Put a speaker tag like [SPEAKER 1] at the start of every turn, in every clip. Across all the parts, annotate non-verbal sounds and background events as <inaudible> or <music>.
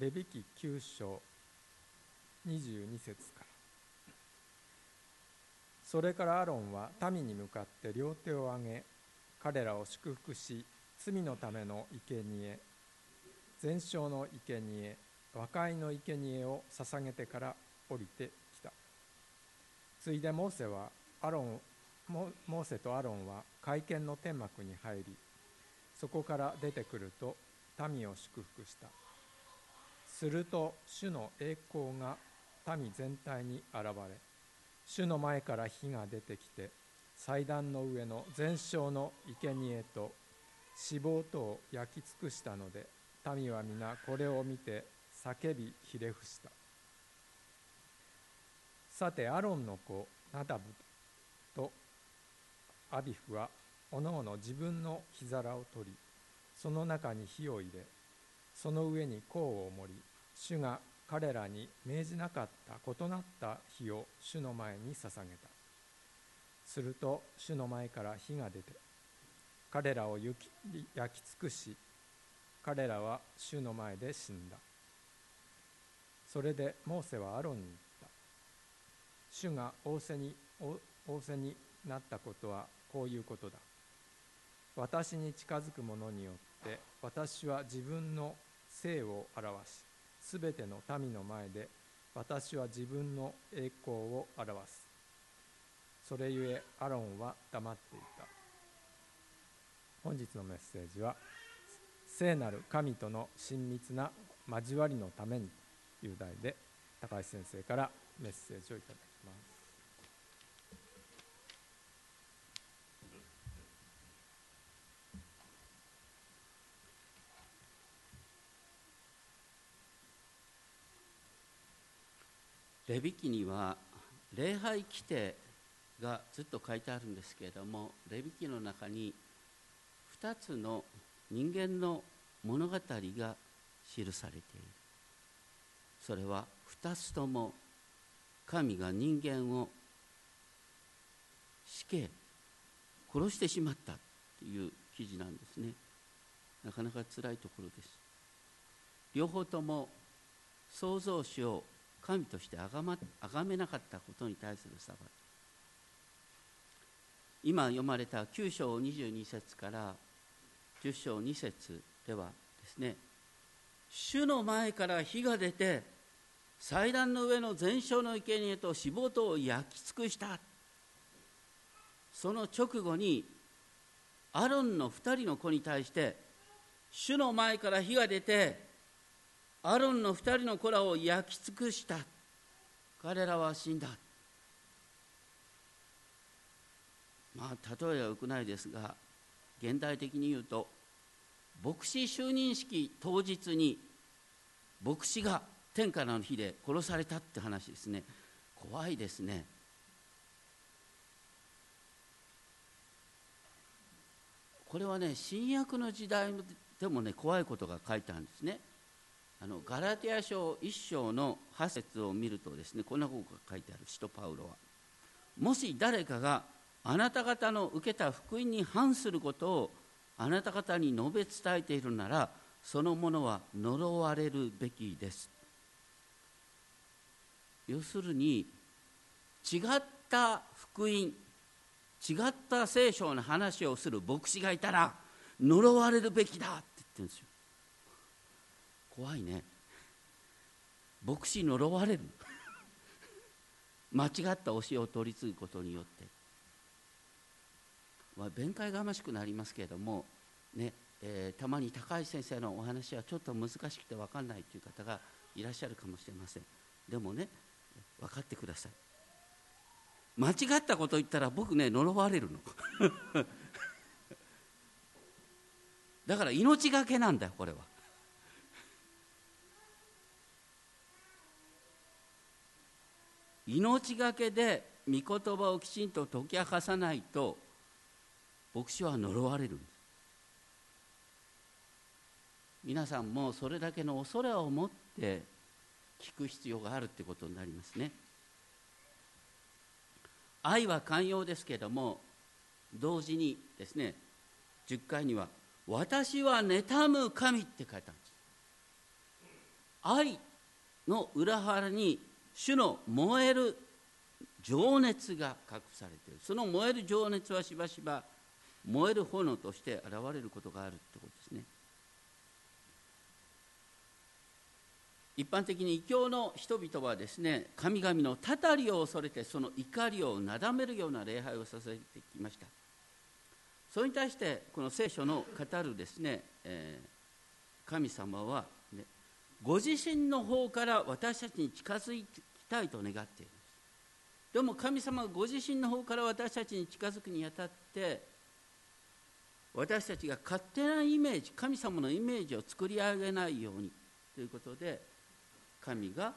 [SPEAKER 1] レビキ9章22節からそれからアロンは民に向かって両手を挙げ彼らを祝福し罪のための生贄全焼の生贄和解の生贄を捧げてから降りてきた。ついでモーセはアロンモーセとアロンは会見の天幕に入りそこから出てくると民を祝福した。すると主の栄光が民全体に現れ主の前から火が出てきて祭壇の上の全焼の生贄と脂肪とを焼き尽くしたので民は皆これを見て叫びひれ伏した。さてアロンの子ナダブとアビフはおのおの自分の火皿を取りその中に火を入れその上に香を盛り主が彼らに命じなかった異なった火を主の前に捧げた。すると主の前から火が出て彼らを焼き尽くし彼らは主の前で死んだ。それでモーセはアロンに言った。主が仰せに仰せになったことはこういうことだ。私に近づく者によって私は自分の性を表しすべての民の前で私は自分の栄光を表す。それゆえアロンは黙っていた。本日のメッセージは聖なる神との親密な交わりのためにという題で高橋先生からメッセージをいただきます。
[SPEAKER 2] レビ記には礼拝規定がずっと書いてあるんですけれどもレビ記の中に2つの人間の物語が記されている。それは2つとも神が人間を死刑殺してしまったという記事なんですね。なかなか辛いところです。両方とも創造主を神としてあが,、ま、崇めなかったことに対する裁き。今読まれた9章22節から10章2節ではですね主の前から火が出て祭壇の上の全焼の生贄と脂肪とを焼き尽くした。その直後にアロンの2人の子に対して主の前から火が出てアロンの2人の子らを焼き尽くした。彼らは死んだ。まあ例えはよくないですが現代的に言うと牧師就任式当日に牧師が天下の日で殺されたって話ですね。怖いですね。これはね新約の時代でもね怖いことが書いてあるんですね。あのガラテヤ書1章の8節を見るとですねこんなことが書いてある。使徒パウロは。もし誰かがあなた方の受けた福音に反することをあなた方に述べ伝えているならそのものは呪われるべきです。要するに違った福音違った聖書の話をする牧師がいたら呪われるべきだって言ってるんですよ。怖いね。牧師呪われる。間違った教えを取り継ぐことによって。まあ、弁解がましくなりますけれども、ねえー、たまに高橋先生のお話はちょっと難しくて分かんないという方がいらっしゃるかもしれません。でもね分かってください。間違ったこと言ったら僕ね呪われるの。<laughs> だから命がけなんだよこれは。命がけで御言葉をきちんと解き明かさないと牧師は呪われるんです。皆さんもそれだけの恐れを持って聞く必要があるってことになりますね。愛は寛容ですけども同時にですね10回には「私は妬む神」って書いたんです。愛の裏腹に主の燃える情熱が隠されている。その燃える情熱はしばしば燃える炎として現れることがあるってことですね。一般的に異教の人々はですね神々のたたりを恐れてその怒りをなだめるような礼拝をさせてきました。それに対してこの聖書の語るですね、えー、神様は、ご自身の方から私たちに近づきたいと願っている。でも神様はご自身の方から私たちに近づくにあたって私たちが勝手なイメージ神様のイメージを作り上げないようにということで神が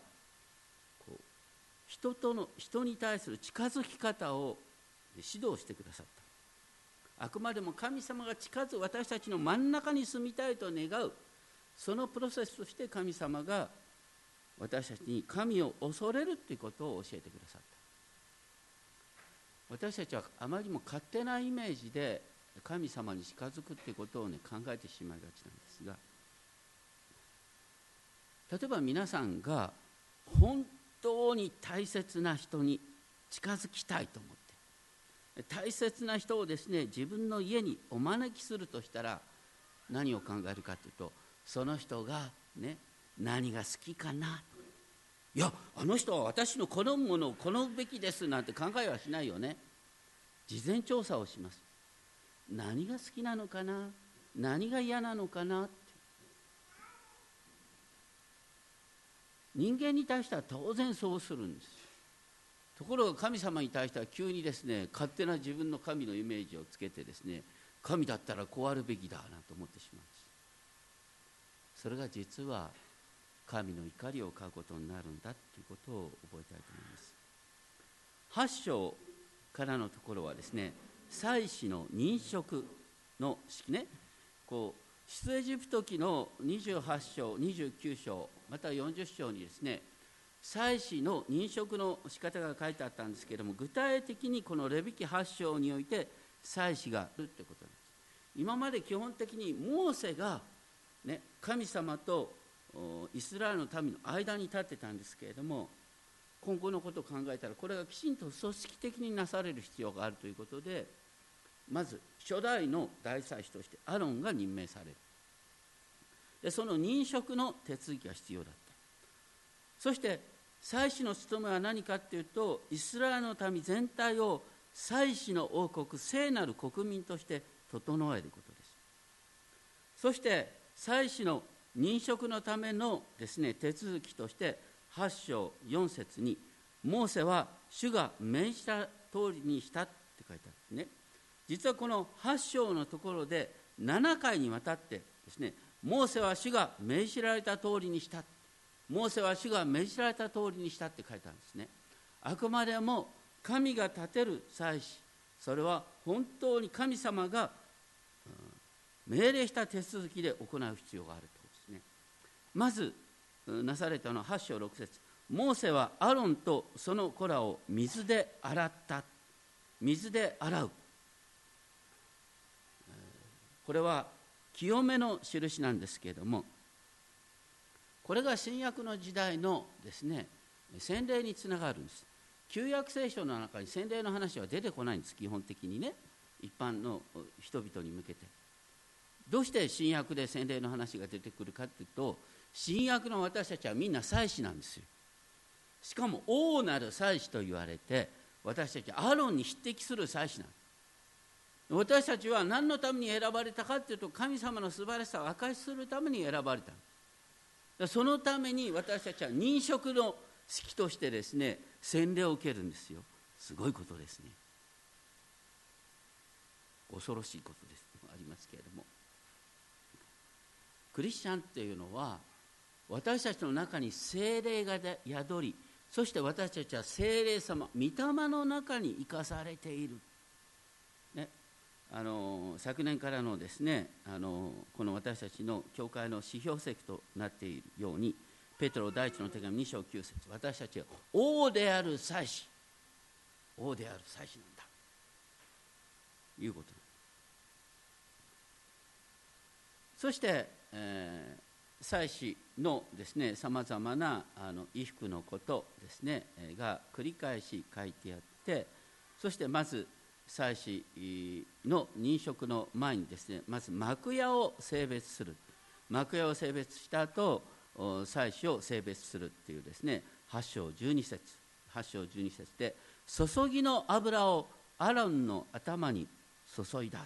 [SPEAKER 2] こう人との人に対する近づき方を指導してくださった。あくまでも神様が近づく私たちの真ん中に住みたいと願う。そのプロセスとして神様が私たちに神を恐れるということを教えてくださった。私たちはあまりにも勝手なイメージで神様に近づくっていうことをね考えてしまいがちなんですが例えば皆さんが本当に大切な人に近づきたいと思って大切な人をですね自分の家にお招きするとしたら何を考えるかというとその人がね何が好きかな。いやあの人は私の好むものを好むべきですなんて考えはしないよね。事前調査をします。何が好きなのかな。何が嫌なのかな人間に対しては当然そうするんです。ところが神様に対しては急にですね勝手な自分の神のイメージをつけてですね神だったらこうあるべきだなと思ってしまうそれが実は神の怒りを買うことになるんだということを覚えたいと思います。8章からのところはですね祭司の認職の式ね。こう出エジプト記の28章29章また40章にですね祭司の認職の仕方が書いてあったんですけれども具体的にこのレビキ8章において祭司があるということなんです。今まで基本的にモーセが、ね、神様とイスラエルの民の間に立ってたんですけれども今後のことを考えたらこれがきちんと組織的になされる必要があるということでまず初代の大祭司としてアロンが任命される。でその認職の手続きが必要だった。そして祭司の務めは何かというとイスラエルの民全体を祭司の王国聖なる国民として整えることです。そして祭司の認職のためのですね手続きとして8章4節にモーセは主が命じた通りにしたって書いてあるんですね。実はこの8章のところで7回にわたってですねモーセは主が命じられた通りにした。モーセは主が命じられた通りにしたって書いてあるんですね。あくまでも神が立てる祭司それは本当に神様が命令した手続きで行う必要があるということですね。まずなされたのは8章6節。モーセはアロンとその子らを水で洗った。水で洗う。これは清めの印なんですけれどもこれが新約の時代のですね洗礼につながるんです。旧約聖書の中に洗礼の話は出てこないんです基本的にね。一般の人々に向けて。どうして新約で洗礼の話が出てくるかっていうと新約の私たちはみんな祭司なんですよ。しかも王なる祭司と言われて私たちアロンに匹敵する祭司なんです私たちは何のために選ばれたかというと神様の素晴らしさを証しするために選ばれたそのために私たちは認職の式としてですね洗礼を受けるんですよ。すごいことですね。恐ろしいことです。ありますけれども。クリスチャンっていうのは私たちの中に精霊が宿りそして私たちは精霊様御霊の中に生かされている。ねあの昨年からのですねあのこの私たちの教会の指標石となっているようにペトロ第一の手紙2章9節私たちは王である祭司。王である祭司なんだ。いうこと。そして、えー、祭司のですねさまざまなあの衣服のことですねが繰り返し書いてあってそしてまず祭司の認職の前にですねまず幕屋を性別する。幕屋を性別した後祭司を性別するっていうですね8章12節。8章12節で注ぎの油をアロンの頭に注いだ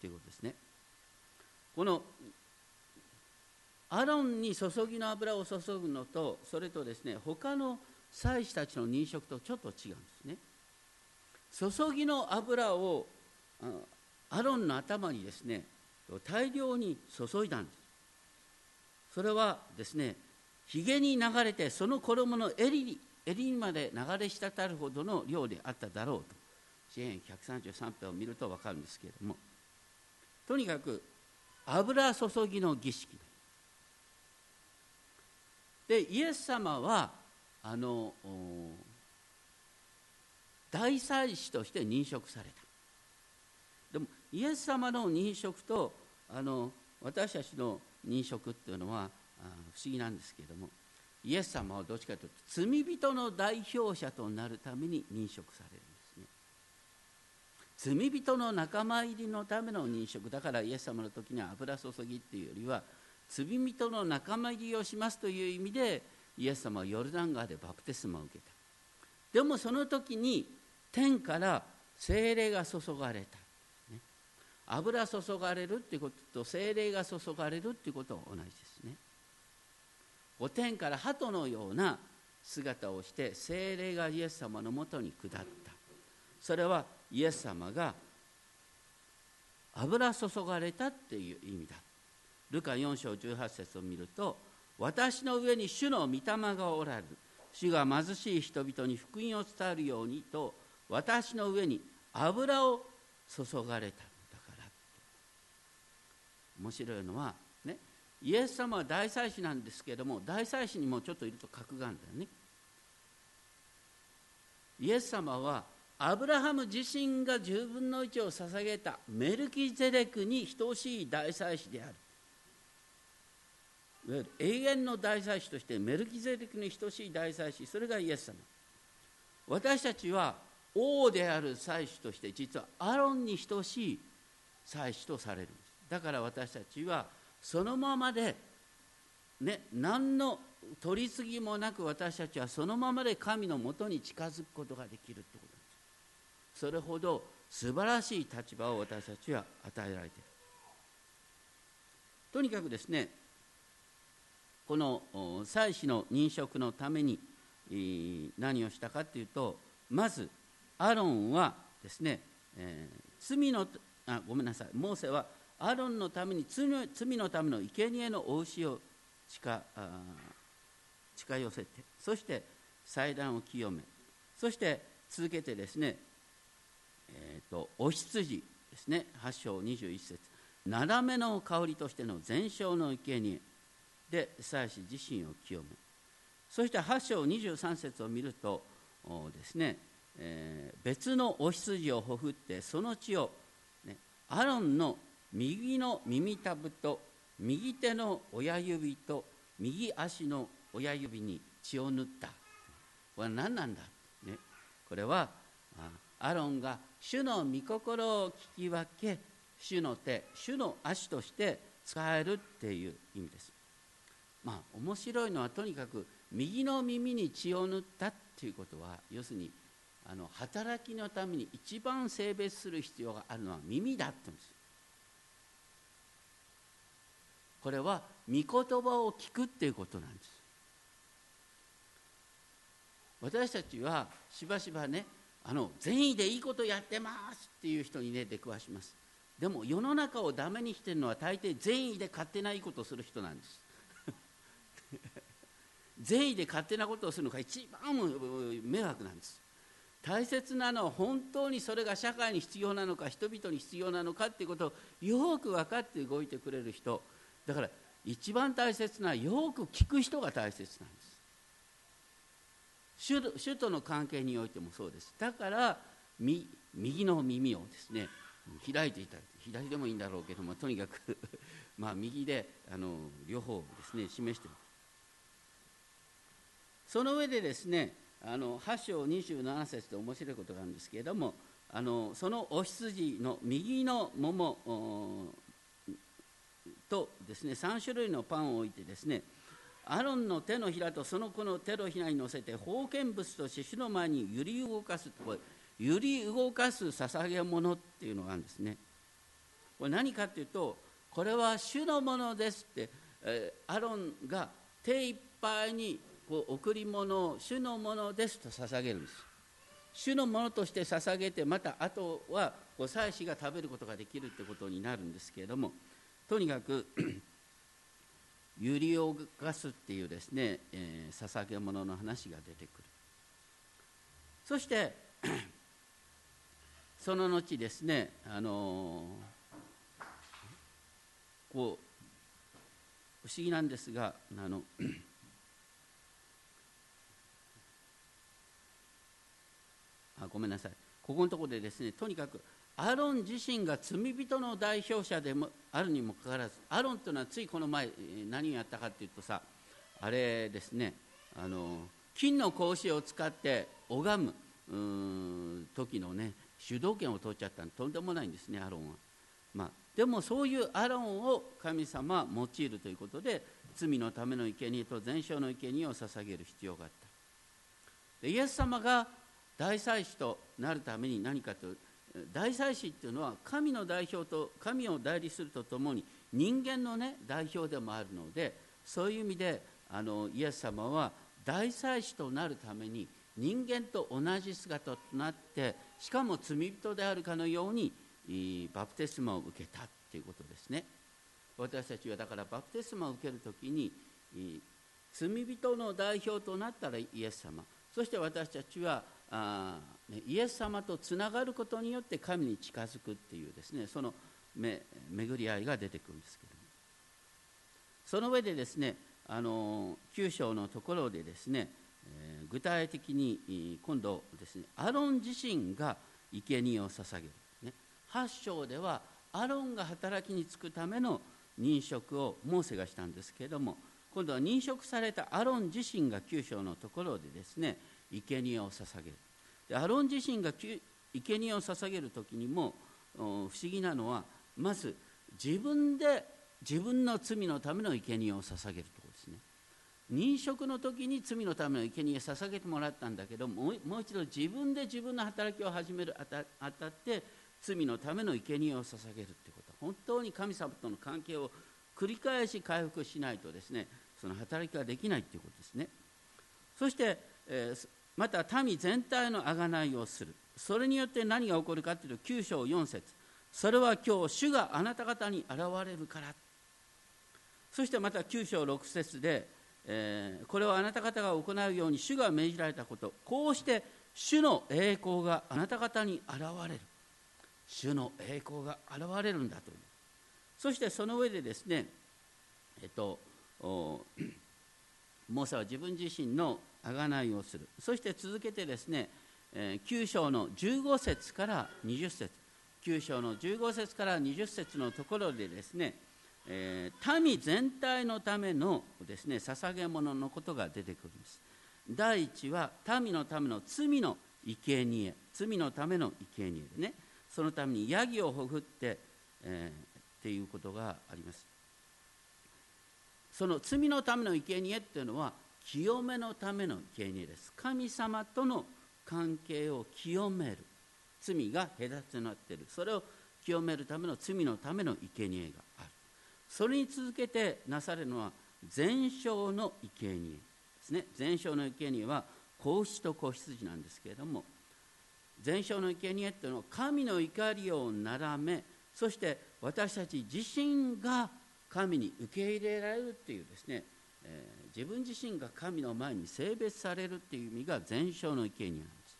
[SPEAKER 2] ということですね。このアロンに注ぎの油を注ぐのとそれとですね他の祭司たちの認職とちょっと違うんですね。注ぎの油をアロンの頭にですね大量に注いだんです。それはですねひげに流れてその衣の襟に襟まで流れ滴るほどの量であっただろうと。支援133編を見ると分かるんですけれども。とにかく油注ぎの儀式で。でイエス様はあの大祭司として認職された。でもイエス様の認職とあの私たちの認職っていうのは不思議なんですけれどもイエス様はどっちかというと罪人の代表者となるために認職されるんですね。罪人の仲間入りのための認職。だからイエス様の時には油注ぎっていうよりは罪人の仲間入りをしますという意味でイエス様はヨルダン川でバプテスマを受けた。でもその時に天から精霊が注がれた、ね、油注がれるっていうことと精霊が注がれるっていうことは同じですね。お天から鳩のような姿をして精霊がイエス様のもとに下った。それはイエス様が油注がれたっていう意味だルカ4章18節を見ると私の上に主の御霊がおられる主が貧しい人々に福音を伝えるようにと私の上に油を注がれたのだから面白いのはねイエス様は大祭司なんですけども大祭司にもちょっといると格があるんだよね。イエス様はアブラハム自身が10分の1を捧げたメルキゼレクに等しい大祭司である。永遠の大祭司としてメルキゼレクに等しい大祭司それがイエス様。私たちは王である祭司として実はアロンに等しい祭司とされるんです。だから私たちはそのままでね何の取り次ぎもなく私たちはそのままで神のもとに近づくことができるってことです。それほど素晴らしい立場を私たちは与えられている。とにかくですねこの祭司の認職のために何をしたかというとまずアロンはですね、えー、罪のあごめんなさい。モーセはアロンのために罪のための生贄のお牛を近近寄せてそして祭壇を清めそして続けてですね、えーと、お羊ですね。8章21節。斜めの香りとしての全焼の生贄。で祭司自身を清めそして8章23節を見るとですね、えー、別のお羊をほふってその血を、ね、アロンの右の耳たぶと右手の親指と右足の親指に血を塗った。これは何なんだ、ね、これはアロンが主の御心を聞き分け主の手主の足として使えるっていう意味です。まあ面白いのはとにかく右の耳に血を塗ったっていうことは要するにあの働きのために一番性別する必要があるのは耳だって言うんですこれは御言葉を聞くっていうことなんです。私たちはしばしばねあの善意でいいことやってますっていう人にね出くわします。でも世の中をダメにしてるのは大抵善意で勝手ないことする人なんです。善意で勝手なことをするのが一番迷惑なんです。大切なのは本当にそれが社会に必要なのか人々に必要なのかっていうことをよく分かって動いてくれる人。だから一番大切なよく聞く人が大切なんです。主主との関係においてもそうです。だから右の耳をですね開いていただいて左でもいいんだろうけどもとにかく <laughs> まあ、右であの両方ですね示してるその上でですねあの8章27節で面白いことがあるんですけれどもあのそのお羊の右の桃とですね3種類のパンを置いてですねアロンの手のひらとその子の手のひらに乗せて封建物として主の前に揺り動かす揺り動かす捧げ物っていうのがあるんですね。これ何かっていうとこれは主のものですって、えー、アロンが手いっぱいにこう贈り物を主のものですと捧げるんです。主のものとして捧げてまたあとはこう祭司が食べることができるってことになるんですけれどもとにかく <clears throat> 揺り動かすっていうですね、えー、捧げ物の話が出てくる。そして <clears throat> その後ですねあのー、こう不思議なんですがあのあごめんなさい。ここのところでですねとにかくアロン自身が罪人の代表者でもあるにもかかわらずアロンというのはついこの前何をやったかというとさあれですねあの金の格子を使って拝む時のね主導権を取っちゃったの。とんでもないんですねアロンは、まあ、でもそういうアロンを神様は用いるということで罪のための生贄と全焼の生贄を捧げる必要があった。でイエス様が大祭司となるために何かと大祭司っていうのは神の代表と神を代理するとともに人間のね代表でもあるのでそういう意味であのイエス様は大祭司となるために人間と同じ姿となってしかも罪人であるかのようにバプテスマを受けたっていうことですね。私たちはだからバプテスマを受けるときに罪人の代表となったらイエス様。そして私たちはあ、イエス様とつながることによって神に近づくっていうですねそのめ巡り合いが出てくるんですけども。その上でですねあの9章のところでですね、えー、具体的に今度ですねアロン自身が生贄を捧げる、ね、8章ではアロンが働きに就くための認職をモーセがしたんですけれども今度は認職されたアロン自身が9章のところでですね生贄を捧げる。でアロン自身が生贄を捧げる時にも不思議なのはまず自分で自分の罪のための生贄を捧げるところですね。認職の時に罪のための生贄を捧げてもらったんだけどもう一度自分で自分の働きを始めるあたあたって罪のための生贄を捧げるってこと。本当に神様との関係を繰り返し回復しないとですねその働きができないということですね。そして、えー、また民全体の贖いをする。それによって何が起こるかというと9章4節。それは今日主があなた方に現れるから。そしてまた9章6節で、えー、これはあなた方が行うように主が命じられたこと。こうして主の栄光があなた方に現れる。主の栄光が現れるんだという。そしてその上でですねえっとモーセは自分自身の贖いをする。そして続けてですね9章の15節から20節。9章の15節から20節のところでですね、えー、民全体のためのですね捧げ物のことが出てくるんです。第一は民のための罪の生贄。罪のための生贄でね。そのためにヤギをほぐって、えー、っていうことがあります。その罪のための生贄っていうのは清めのための生贄です。神様との関係を清める。罪が隔てとなっている。それを清めるための罪のための生贄がある。それに続けてなされるのは全焼の生贄ですね。全焼の生贄は子牛と子羊なんですけれども全焼の生贄っていうのは神の怒りをならめそして私たち自身が神に受け入れられるっていうですね、えー、自分自身が神の前に性別されるっていう意味が全焼の生贄なんです。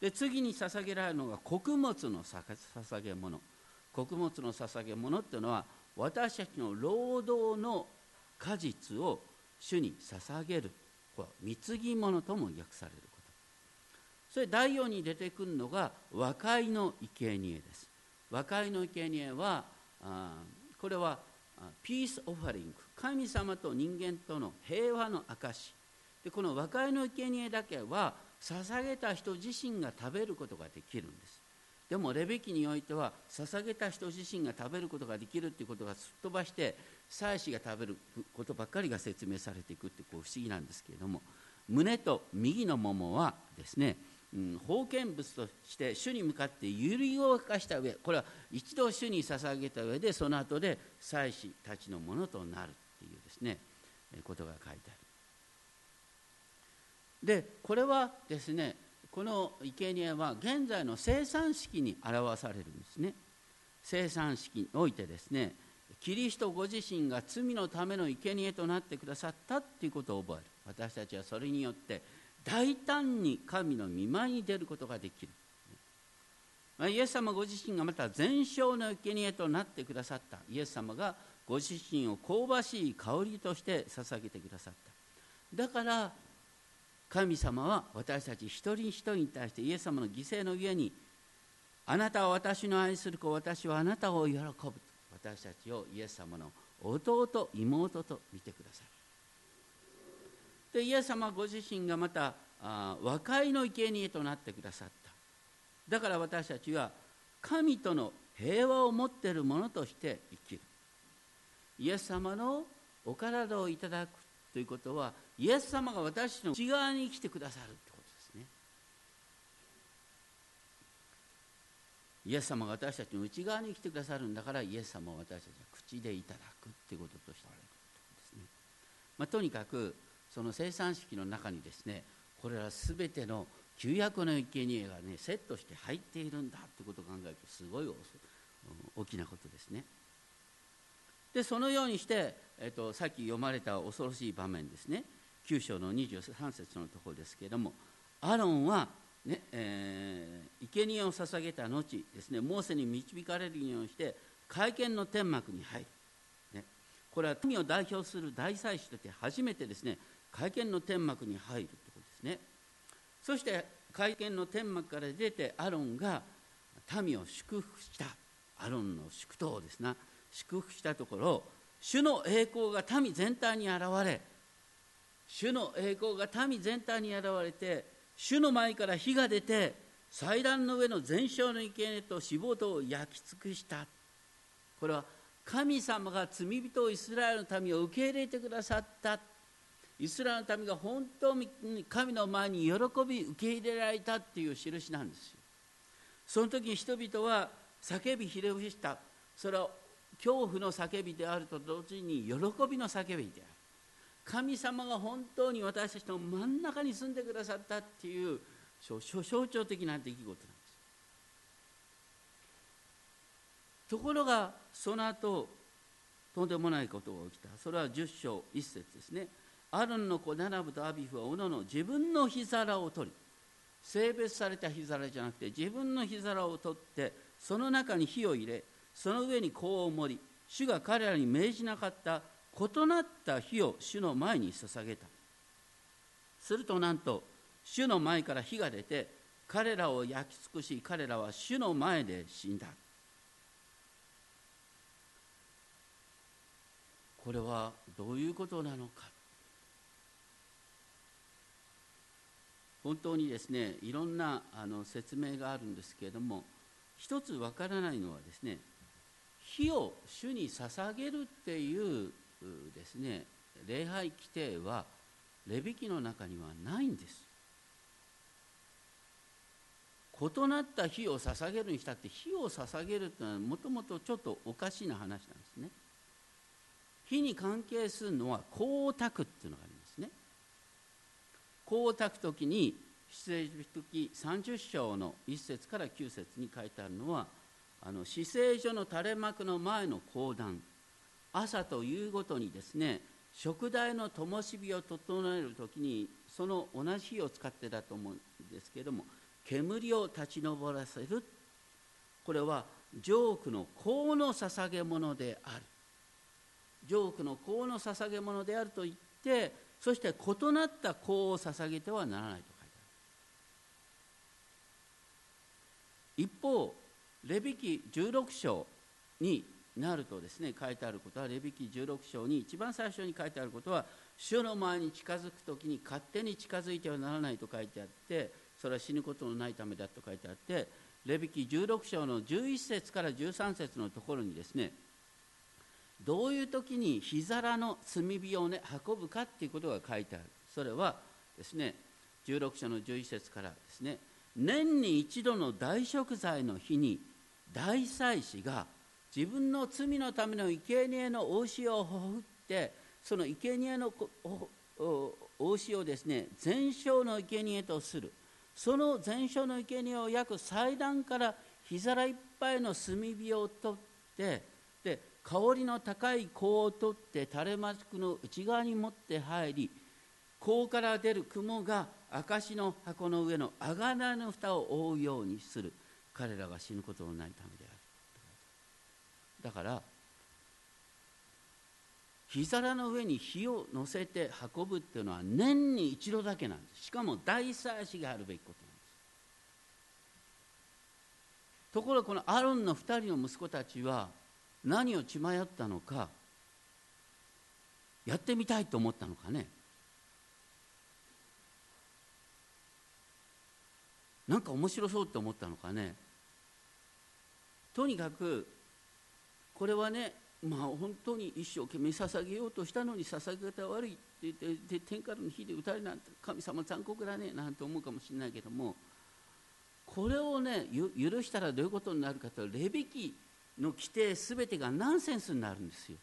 [SPEAKER 2] で次に捧げられるのが穀物の捧げ物。穀物の捧げ物っていうのは私たちの労働の果実を主に捧げる。これは貢ぎ物とも訳されること。それ第4に出てくるのが和解の生贄です。和解の生贄はあこれはピース・オファリング神様と人間との平和の証でこの和解の生贄だけは捧げた人自身が食べることができるんです。でもレベキにおいては捧げた人自身が食べることができるっていうことがすっ飛ばして祭司が食べることばっかりが説明されていくってこう不思議なんですけれども胸と右のももはですね、うん、封建物として主に向かって揺り動かした上これは一度主に捧げた上でその後で祭司たちのものとなる。ねことが書いてある。でこれはですねこの生贄は現在の生産式に表されるんですね。生産式においてですねキリストご自身が罪のための生贄となってくださったっていうことを覚える。私たちはそれによって大胆に神の見舞いに出ることができる。まイエス様ご自身がまた全焼の生贄となってくださった。イエス様がご自身を香ばしい香りとして捧げてくださった。だから神様は私たち一人一人に対してイエス様の犠牲の上にあなたは私の愛する子私はあなたを喜ぶ。私たちをイエス様の弟妹と見てください。でイエス様ご自身がまたあ和解の生贄となってくださった。だから私たちは神との平和を持っているものとして生きる。イエス様のお体をいただくということはイエス様が私の内側に来てくださるってことですねイエス様が私たちの内側に来てくださるんだからイエス様を私たちは口でいただくっていうこととしてあるですね、まあ、とにかくその生産式の中にですねこれら全ての旧約の生贄がねセットして入っているんだってことを考えるとすごい大きなことですね。でそのようにして、えっと、さっき読まれた恐ろしい場面ですね。9章の23節のところですけれどもアロンはねえー、生贄を捧げた後ですねモーセに導かれるようにして会見の天幕に入る、ね、これは民を代表する大祭司として初めてですね会見の天幕に入るということですね。そして会見の天幕から出てアロンが民を祝福した。アロンの祝祷ですな。祝福したところ主の栄光が民全体に現れ主の栄光が民全体に現れて主の前から火が出て祭壇の上の全焼の生贄と脂肪とを焼き尽くした。これは神様が罪人イスラエルの民を受け入れてくださった。イスラエルの民が本当に神の前に喜び受け入れられたっていう印なんですよ。その時に人々は叫びひれ伏した。それは恐怖の叫びであると同時に喜びの叫びである。神様が本当に私たちの真ん中に住んでくださったっていう象徴的な出来事なんです。ところがその後とんでもないことが起きた。それは10章1節ですね。アロンの子ナナブとアビフはおのの自分の火皿を取り性別された火皿じゃなくて自分の火皿を取ってその中に火を入れその上に香を盛り主が彼らに命じなかった異なった火を主の前に捧げた。するとなんと主の前から火が出て彼らを焼き尽くし彼らは主の前で死んだ。これはどういうことなのか。本当にですねいろんなあの説明があるんですけれども一つわからないのはですね火を主に捧げるっていうですね礼拝規定はレビ記の中にはないんです。異なった火を捧げるにしたって火を捧げるというのはもともとちょっとおかしな話なんですね。火に関係するのは香を焚くっていうのがありますね。香を焚く時に出エジプト記30章の1節から9節に書いてあるのは「あの死聖所の垂れ幕の前の講談朝と夕ごとにですね食台の灯火を整える時にその同じ火を使ってだと思うんですけども煙を立ち上らせる。これはジョークの香の捧げ物である。ジョークの香の捧げ物であると言ってそして異なった香を捧げてはならないと書いてある。一方レビ記16章になるとですね書いてあることはレビキ16章に一番最初に書いてあることは主の前に近づく時に勝手に近づいてはならないと書いてあってそれは死ぬことのないためだと書いてあってレビキ16章の11節から13節のところにですねどういう時に日皿の炭火をね運ぶかっていうことが書いてある。それはですね16章の11節からですね年に一度の大食材の日に大祭司が自分の罪のための生贄の大塩をほふってその生贄の大塩をですね全焼の生贄とするその全焼の生贄を約祭壇から日皿いっぱいの炭火を取ってで香りの高い香を取って垂れ幕の内側に持って入り香から出る雲が証の箱の上の贖いの蓋を覆うようにする彼らが死ぬことのないためである。だから火皿の上に火を乗せて運ぶっていうのは年に一度だけなんです。しかも大祭司があるべきことなんです。ところがこのアロンの2人の息子たちは何を血迷ったのかやってみたいと思ったのかね。なんか面白そうって思ったのかね。とにかくこれはねまあ本当に一生懸命捧げようとしたのに捧げ方悪いって言って天からの火で打たれなんて神様残酷だねなんて思うかもしれないけどもこれをね許したらどういうことになるかとレビキの規定すべてがナンセンスになるんですよ。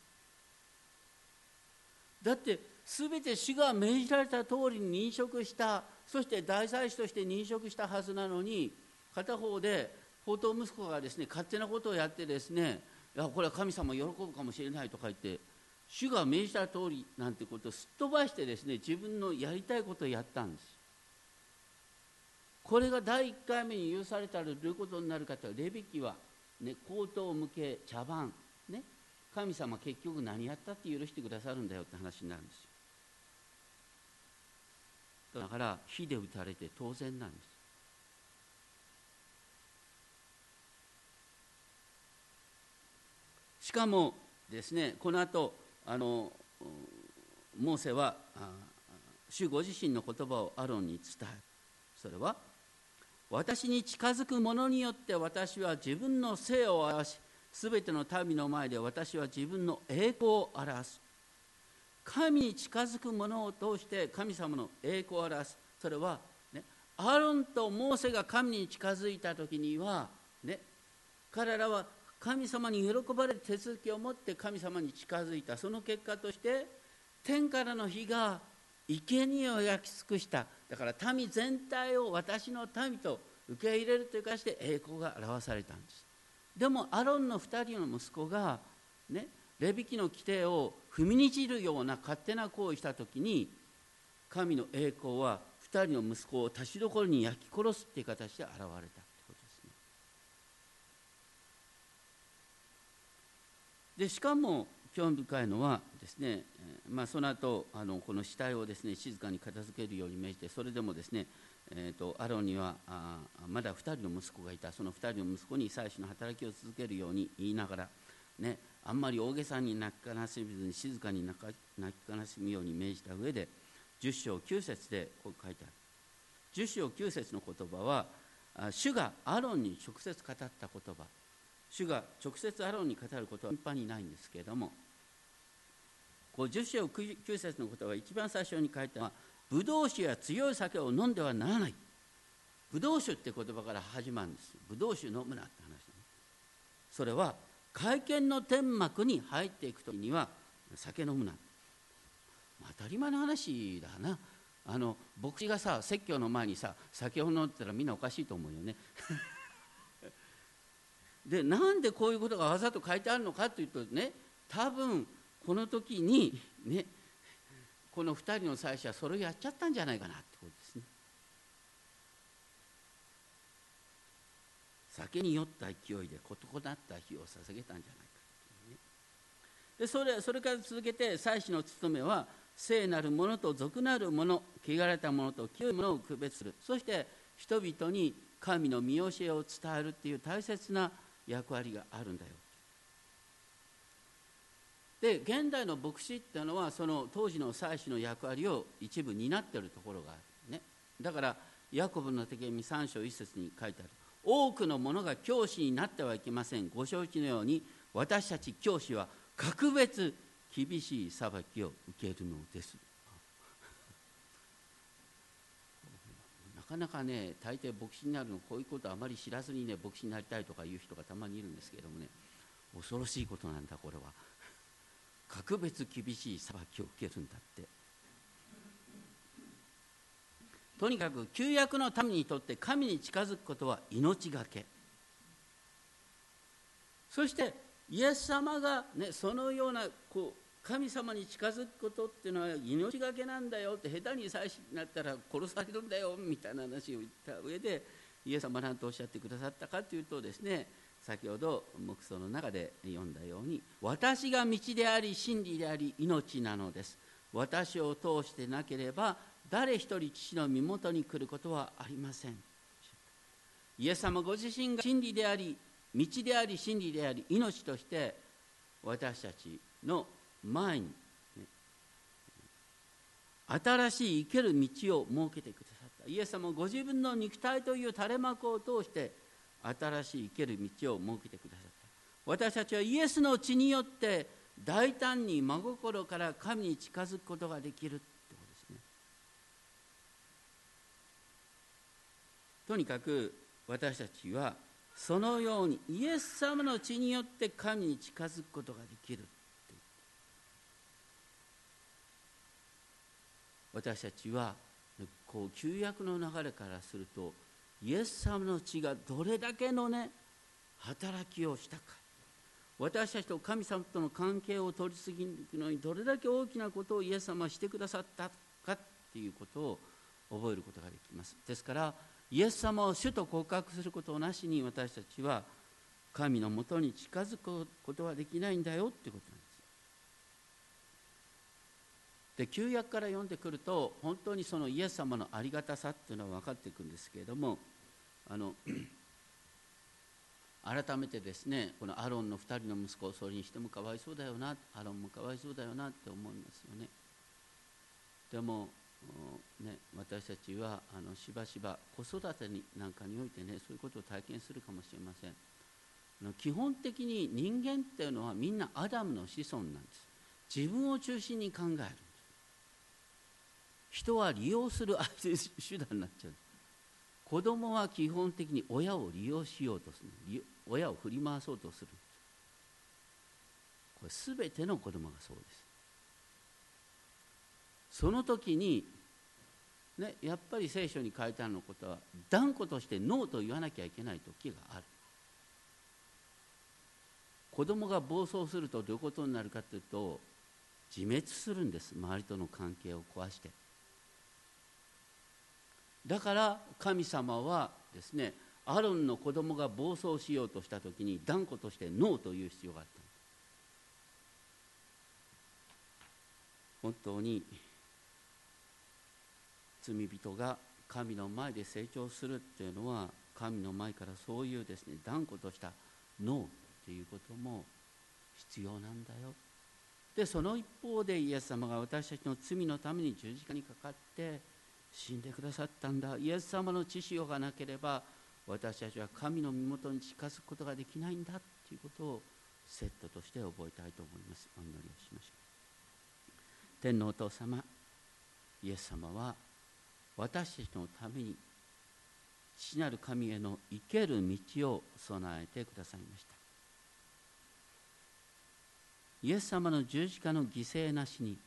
[SPEAKER 2] だってすべて主が命じられた通りに認識したそして大祭司として認識したはずなのに片方で宝刀息子がですね勝手なことをやってですねいやこれは神様喜ぶかもしれないとか言って主が命じた通りなんてことをすっ飛ばしてですね自分のやりたいことをやったんです。これが第1回目に許されたらどういうことになるかというとレビキは、ね、口頭向け茶番ね神様結局何やったって許してくださるんだよって話になるんですよ。だから火で打たれて当然なんです。しかもですねこの後あのモーセは主ご自身の言葉をアロンに伝えるそれは私に近づく者によって私は自分の性を表しすべての民の前で私は自分の栄光を表す。神に近づく者を通して神様の栄光を表す。それは、ね、アロンとモーセが神に近づいた時には、ね、彼らは神様に喜ばれる手続きを持って神様に近づいた。その結果として天からの火が生贄を焼き尽くした。だから民全体を私の民と受け入れるというかして栄光が表されたんです。でもアロンの2人の息子がねレビキの規定を踏みにじるような勝手な行為した時に神の栄光は2人の息子を立ちどころに焼き殺すっていう形で現れたってことですねでしかも興味深いのはですね、まあ、その後あのこの死体をですね静かに片付けるように命じてそれでもですねえーと、アロンにはあまだ2人の息子がいた。その2人の息子に祭司の働きを続けるように言いながら、ね、あんまり大げさに泣き悲しみずに静かに泣き悲しむように命じた上で10章9節でこう書いてある。10章9節の言葉は主がアロンに直接語った言葉。主が直接アロンに語ることは頻繁にないんですけれどもこう10章9節の言葉は一番最初に書いたのはブドウ酒や強い酒を飲んではならない。ブドウ酒って言葉から始まるんです。ブドウ酒飲むなって話、ね、それは会見の天幕に入っていく時には酒飲むな。当たり前の話だな。あの牧師がさ説教の前にさ酒を飲んでたらみんなおかしいと思うよね。でなんでこういうことがわざと書いてあるのかというとね多分この時にねこの2人の祭司はそれをやっちゃったんじゃないかなってことですね。酒に酔った勢いでことこなった火を捧げたんじゃないかい、ね、でそれそれから続けて祭司の務めは聖なるものと俗なるもの汚れたものと清いものを区別する。そして人々に神の見教えを伝えるっていう大切な役割があるんだよ。で現代の牧師っていうのはその当時の祭司の役割を一部担ってるところがあるね。だからヤコブの手紙3章1節に書いてある。多くの者が教師になってはいけません。ご承知のように私たち教師は格別厳しい裁きを受けるのです。かなかね大抵牧師になるのこういうことあまり知らずにね牧師になりたいとかいう人がたまにいるんですけれどもね。恐ろしいことなんだこれは。格別厳しい裁きを受けるんだって。とにかく旧約の民にとって神に近づくことは命がけ。そしてイエス様が、ね、そのようなこう神様に近づくことっていうのは命がけなんだよって下手に祭司になったら殺されるんだよみたいな話を言った上でイエス様何とおっしゃってくださったかというとですね先ほど黙想の中で読んだように私が道であり真理であり命なのです。私を通してなければ誰一人父の身元に来ることはありません。イエス様ご自身が真理であり道であり真理であり命として私たちの前に、ね、新しい生ける道を設けてくださった。イエス様ご自分の肉体という垂れ幕を通して新しい生ける道を設けてくださった。私たちはイエスの血によって大胆に真心から神に近づくことができるってことですね。とにかく私たちはそのようにイエス様の血によって神に近づくことができる。私たちはこう旧約の流れからするとイエス様の血がどれだけのね働きをしたか。私たちと神様との関係を取り次ぐのにどれだけ大きなことをイエス様はしてくださったかっていうことを覚えることができます。ですからイエス様を主と告白することなしに私たちは神のもとに近づくことはできないんだよってことなんです。で旧約から読んでくると本当にそのイエス様のありがたさっていうのは分かっていくんですけれどもあの <clears throat> 改めてですねこのアロンの2人の息子をそれにしてもかわいそうだよなアロンもかわいそうだよなって思いますよね。でも、ね、私たちはあのしばしば子育てになんかにおいてねそういうことを体験するかもしれません。基本的に人間っていうのはみんなアダムの子孫なんです。自分を中心に考える。人は利用する <laughs> 手段になっちゃう。子供は基本的に親を利用しようとする。親を振り回そうとする。これ全ての子供がそうです。その時にね、やっぱり聖書に書いてあるのことは断固としてノーと言わなきゃいけない時がある。子供が暴走するとどういうことになるかというと自滅するんです。周りとの関係を壊して。だから神様はですねアロンの子供が暴走しようとした時に断固としてノーという必要があった。本当に罪人が神の前で成長するっていうのは神の前からそういうですね断固としたノーっていうことも必要なんだよ。でその一方でイエス様が私たちの罪のために十字架にかかって死んでくださったんだ。イエス様の知識がなければ私たちは神の身元に近づくことができないんだということをセットとして覚えたいと思います。お祈りをしましょう。天皇お父様イエス様は私たちのために父なる神への生ける道を備えてくださいました。イエス様の十字架の犠牲なしに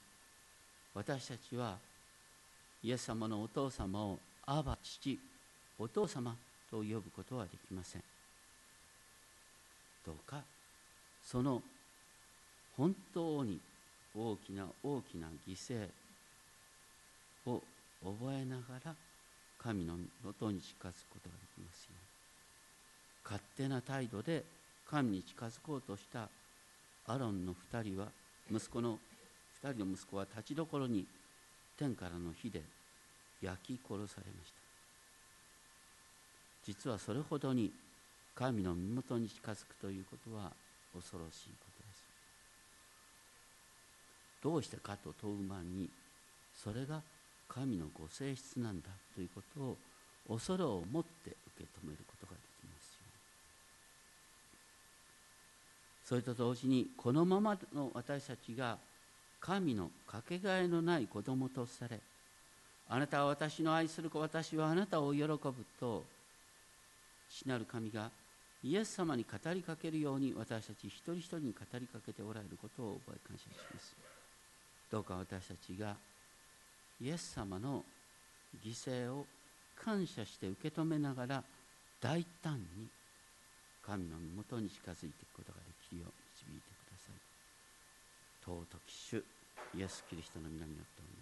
[SPEAKER 2] 私たちはイエス様のお父様をアバ父お父様と呼ぶことはできません。どうかその本当に大きな大きな犠牲を覚えながら神のもとに近づくことができますように。勝手な態度で神に近づこうとしたアロンの2人は息子の2人の息子は立ちどころに天からの火で焼き殺されました。実はそれほどに神の身元に近づくということは恐ろしいことです。どうしてかと問う前にそれが神のご性質なんだということを恐れを持って受け止めることができますよ。それと同時にこのままの私たちが神のかけがえのない子供とされあなたは私の愛する子私はあなたを喜ぶと父なる神がイエス様に語りかけるように私たち一人一人に語りかけておられることを覚え感謝します。どうか私たちがイエス様の犠牲を感謝して受け止めながら大胆に神の身元に近づいていくことができるよう尊き主イエス・キリストの皆によってお願いします。